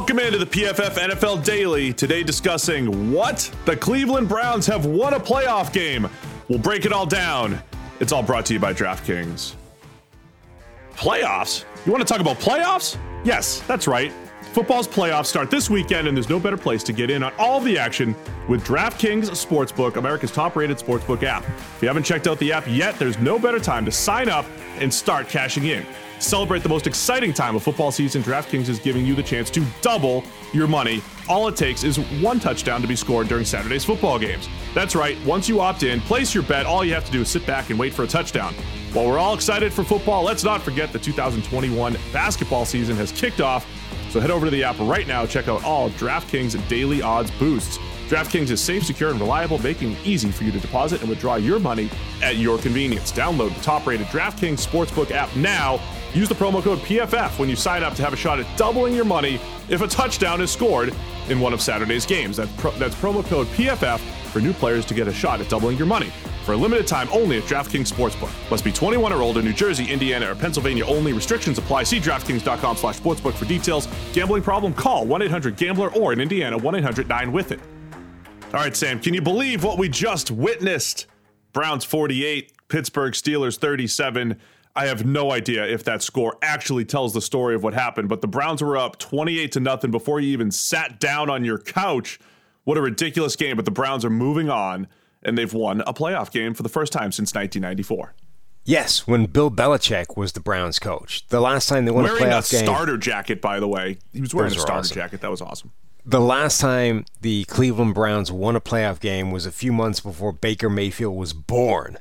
Welcome into the PFF NFL Daily. Today, discussing what the Cleveland Browns have won a playoff game. We'll break it all down. It's all brought to you by DraftKings. Playoffs? You want to talk about playoffs? Yes, that's right. Football's playoffs start this weekend, and there's no better place to get in on all the action with DraftKings Sportsbook, America's top rated sportsbook app. If you haven't checked out the app yet, there's no better time to sign up and start cashing in. Celebrate the most exciting time of football season. DraftKings is giving you the chance to double your money. All it takes is one touchdown to be scored during Saturday's football games. That's right, once you opt in, place your bet. All you have to do is sit back and wait for a touchdown. While we're all excited for football, let's not forget the 2021 basketball season has kicked off so head over to the app right now, check out all DraftKings daily odds boosts. DraftKings is safe, secure, and reliable, making it easy for you to deposit and withdraw your money at your convenience. Download the top-rated DraftKings Sportsbook app now. Use the promo code PFF when you sign up to have a shot at doubling your money if a touchdown is scored in one of Saturday's games. That's, pro- that's promo code PFF for new players to get a shot at doubling your money for a limited time only at DraftKings Sportsbook. Must be 21 or older, New Jersey, Indiana, or Pennsylvania only. Restrictions apply. See DraftKings.com slash sportsbook for details. Gambling problem? Call 1-800-GAMBLER or in Indiana, 1-800-9-WITH-IT. All right, Sam, can you believe what we just witnessed? Browns 48, Pittsburgh Steelers 37. I have no idea if that score actually tells the story of what happened, but the Browns were up 28 to nothing before you even sat down on your couch. What a ridiculous game, but the Browns are moving on and they've won a playoff game for the first time since 1994. Yes, when Bill Belichick was the Browns coach. The last time they won wearing a playoff a game. starter jacket, by the way. He was wearing a starter awesome. jacket. That was awesome. The last time the Cleveland Browns won a playoff game was a few months before Baker Mayfield was born.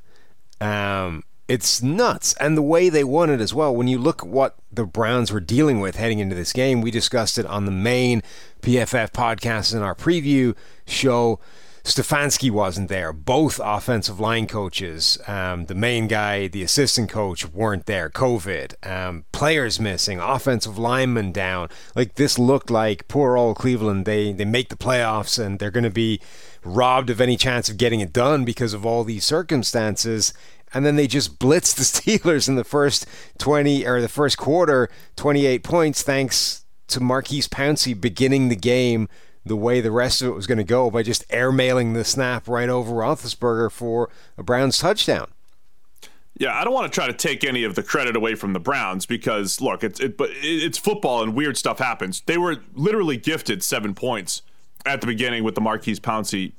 Um, it's nuts. And the way they won it as well. When you look at what the Browns were dealing with heading into this game, we discussed it on the main PFF podcast in our preview show. Stefanski wasn't there. Both offensive line coaches, um, the main guy, the assistant coach, weren't there. COVID, um, players missing, offensive linemen down. Like this looked like poor old Cleveland. They they make the playoffs and they're going to be robbed of any chance of getting it done because of all these circumstances. And then they just blitzed the Steelers in the first twenty or the first quarter, twenty eight points, thanks to Maurkice Pouncey beginning the game the way the rest of it was going to go by just airmailing the snap right over Roethlisberger for a Browns touchdown. Yeah, I don't want to try to take any of the credit away from the Browns because look, it's it, but it's football and weird stuff happens. They were literally gifted seven points at the beginning with the Maurkice Pouncey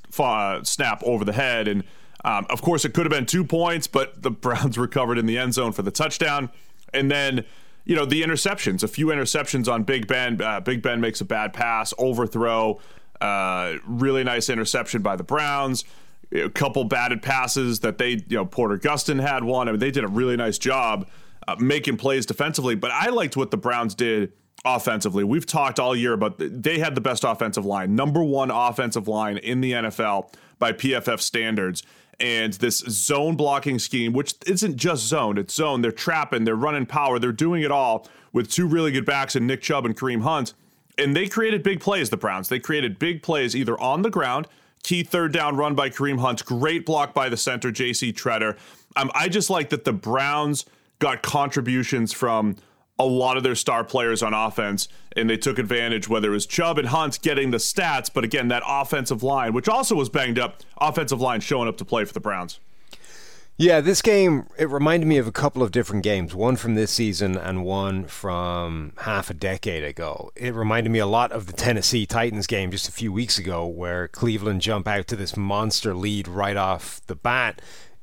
snap over the head, and um, of course it could have been two points, but the Browns recovered in the end zone for the touchdown, and then you know the interceptions, a few interceptions on Big Ben. Uh, Big Ben makes a bad pass, overthrow, uh, really nice interception by the Browns. A couple batted passes that they, you know, Porter Gustin had one. I mean, they did a really nice job uh, making plays defensively. But I liked what the Browns did offensively. We've talked all year about they had the best offensive line, number one offensive line in the NFL by PFF standards and this zone blocking scheme, which isn't just zone, it's zone. They're trapping, they're running power, they're doing it all with two really good backs in Nick Chubb and Kareem Hunt. And they created big plays, the Browns. They created big plays either on the ground, key third down run by Kareem Hunt, great block by the center, JC Tretter. Um, I just like that the Browns got contributions from a lot of their star players on offense, and they took advantage, whether it was Chubb and Hunt getting the stats, but again, that offensive line, which also was banged up, offensive line showing up to play for the Browns. Yeah, this game it reminded me of a couple of different games, one from this season and one from half a decade ago. It reminded me a lot of the Tennessee Titans game just a few weeks ago where Cleveland jump out to this monster lead right off the bat.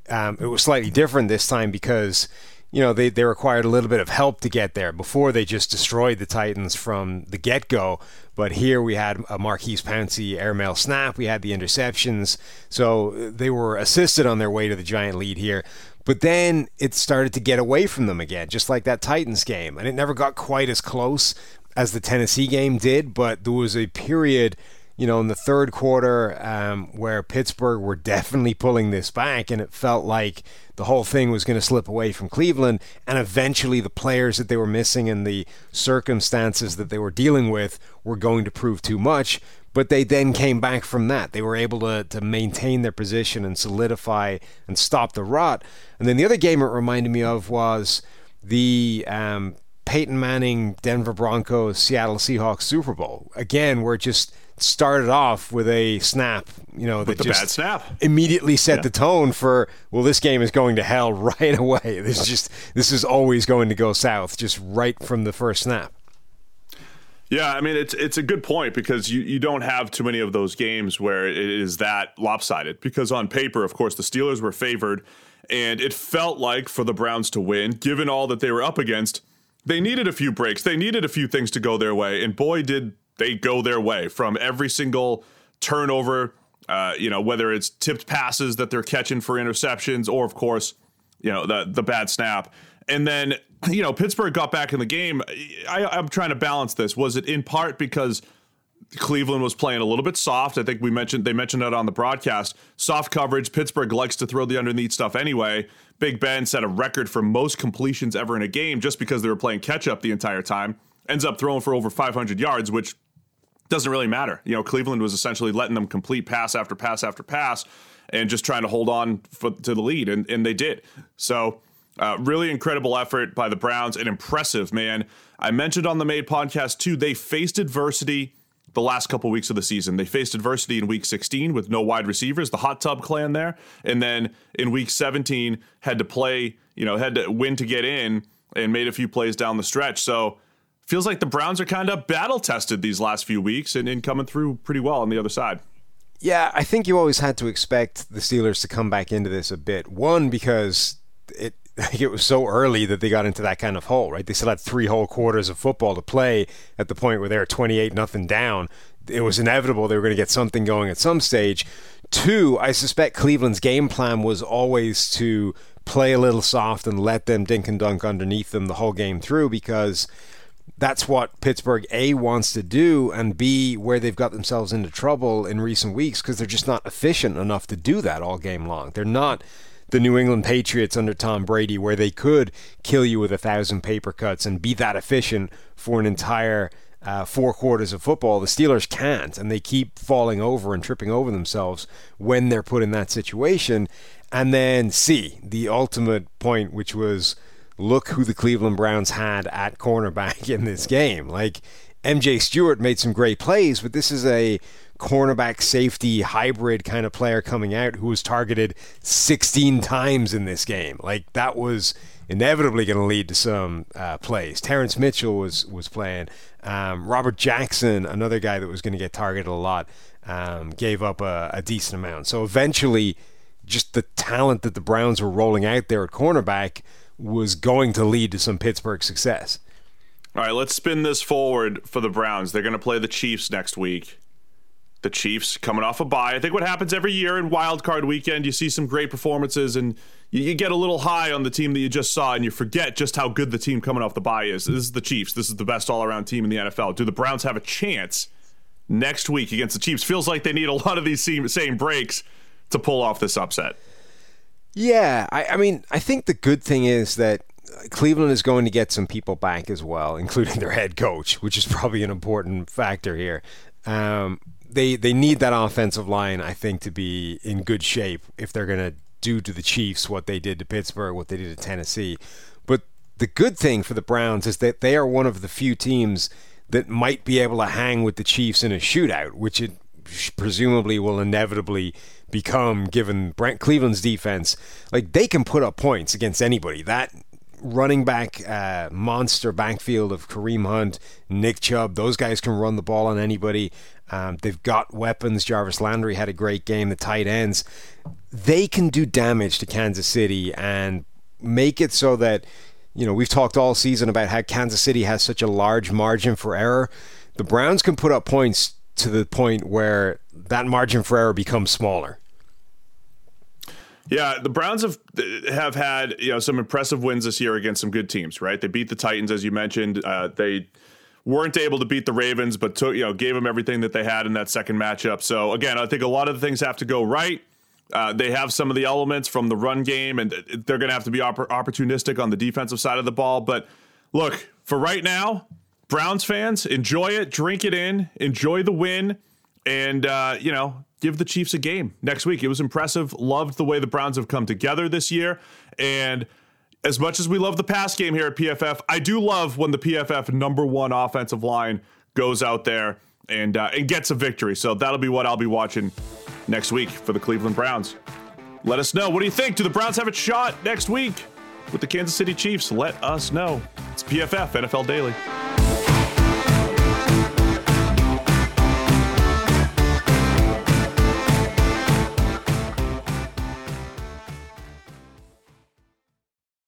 Um, it was slightly different this time because you know, they, they required a little bit of help to get there. Before they just destroyed the Titans from the get go. But here we had a Maurkice Pouncey airmail snap. We had the interceptions. So uh, they were assisted on their way to the giant lead here. But then it started to get away from them again, just like that Titans game. And it never got quite as close as the Tennessee game did. But there was a period you know, in the third quarter, um, where Pittsburgh were definitely pulling this back, and it felt like the whole thing was going to slip away from Cleveland, and eventually the players that they were missing and the circumstances that they were dealing with were going to prove too much. But they then came back from that. They were able to, to maintain their position and solidify and stop the rot. And then the other game it reminded me of was the um, Peyton Manning, Denver Broncos, Seattle Seahawks Super Bowl. Again, where just started off with a snap, you know, that just snap. immediately set yeah. the tone for well, this game is going to hell right away. This is just this is always going to go south, just right from the first snap. Yeah, I mean it's it's a good point because you, you don't have too many of those games where it is that lopsided. Because on paper, of course, the Steelers were favored, and it felt like for the Browns to win, given all that they were up against, they needed a few breaks. They needed a few things to go their way, and boy, did they go their way from every single turnover. Uh, you know, whether it's tipped passes that they're catching for interceptions, or of course, you know the the bad snap, and then you know, Pittsburgh got back in the game. I, I'm trying to balance this. Was it in part because Cleveland was playing a little bit soft? I think we mentioned they mentioned that on the broadcast. Soft coverage. Pittsburgh likes to throw the underneath stuff anyway. Big Ben set a record for most completions ever in a game just because they were playing catch up the entire time. Ends up throwing for over 500 yards, which doesn't really matter. You know, Cleveland was essentially letting them complete pass after pass after pass and just trying to hold on for, to the lead, and, and they did. So uh, really incredible effort by the Browns and impressive, man. I mentioned on the Made podcast too, they faced adversity the last couple weeks of the season. They faced adversity in week 16 with no wide receivers, the hot tub clan there. And then in week 17, had to play, you know, had to win to get in and made a few plays down the stretch. So feels like the Browns are kind of battle tested these last few weeks and, and coming through pretty well on the other side. Yeah, I think you always had to expect the Steelers to come back into this a bit. One, because it it was so early that they got into that kind of hole, right? They still had three whole quarters of football to play at the point where they were 28 nothing down. It was inevitable they were going to get something going at some stage. Two, I suspect Cleveland's game plan was always to play a little soft and let them dink and dunk underneath them the whole game through because that's what Pittsburgh A wants to do, and B, where they've got themselves into trouble in recent weeks because they're just not efficient enough to do that all game long. They're not the New England Patriots under Tom Brady, where they could kill you with a thousand paper cuts and be that efficient for an entire uh, four quarters of football. The Steelers can't, and they keep falling over and tripping over themselves when they're put in that situation. And then C, the ultimate point, which was look who the Cleveland Browns had at cornerback in this game. Like MJ Stewart made some great plays, but this is a cornerback safety hybrid kind of player coming out who was targeted 16 times in this game. Like that was inevitably going to lead to some uh, plays. Terrance Mitchell was was playing. Um, Robert Jackson, another guy that was going to get targeted a lot, um, gave up a, a decent amount. So eventually, just the talent that the Browns were rolling out there at cornerback was going to lead to some Pittsburgh success. All right, let's spin this forward for the Browns. They're going to play the Chiefs next week the Chiefs coming off a bye. I think what happens every year in wild card weekend, you see some great performances and you, you, get a little high on the team that you just saw and you forget just how good the team coming off the bye is. This is the Chiefs. This is the best all around team in the NFL. Do the Browns have a chance next week against the Chiefs? Feels like they need a lot of these same breaks to pull off this upset. Yeah, I, I mean, I think the good thing is that Cleveland is going to get some people back as well, including their head coach, which is probably an important factor here. Um, they they need that offensive line, I think, to be in good shape if they're going to do to the Chiefs what they did to Pittsburgh, what they did to Tennessee. But the good thing for the Browns is that they are one of the few teams that might be able to hang with the Chiefs in a shootout, which it presumably will inevitably become given Brent Cleveland's defense. Like they can put up points against anybody. That running back uh, monster backfield of Kareem Hunt, Nick Chubb, those guys can run the ball on anybody. Um, they've got weapons. Jarvis Landry had a great game. The tight ends, they can do damage to Kansas City and make it so that you know we've talked all season about how Kansas City has such a large margin for error. The Browns can put up points to the point where that margin for error becomes smaller. Yeah, the Browns have have had you know some impressive wins this year against some good teams. Right, they beat the Titans as you mentioned. Uh, they weren't able to beat the Ravens, but took, you know gave them everything that they had in that second matchup. So again, I think a lot of the things have to go right. Uh, they have some of the elements from the run game, and they're going to have to be opp- opportunistic on the defensive side of the ball. But look, for right now, Browns fans, enjoy it, drink it in, enjoy the win, and uh, you know give the Chiefs a game next week. It was impressive. Loved the way the Browns have come together this year, and as much as we love the pass game here at PFF, I do love when the PFF number one offensive line goes out there and uh, and gets a victory. So that'll be what I'll be watching next week for the Cleveland Browns. Let us know. What do you think? Do the Browns have a shot next week with the Kansas City Chiefs? Let us know. It's PFF NFL Daily.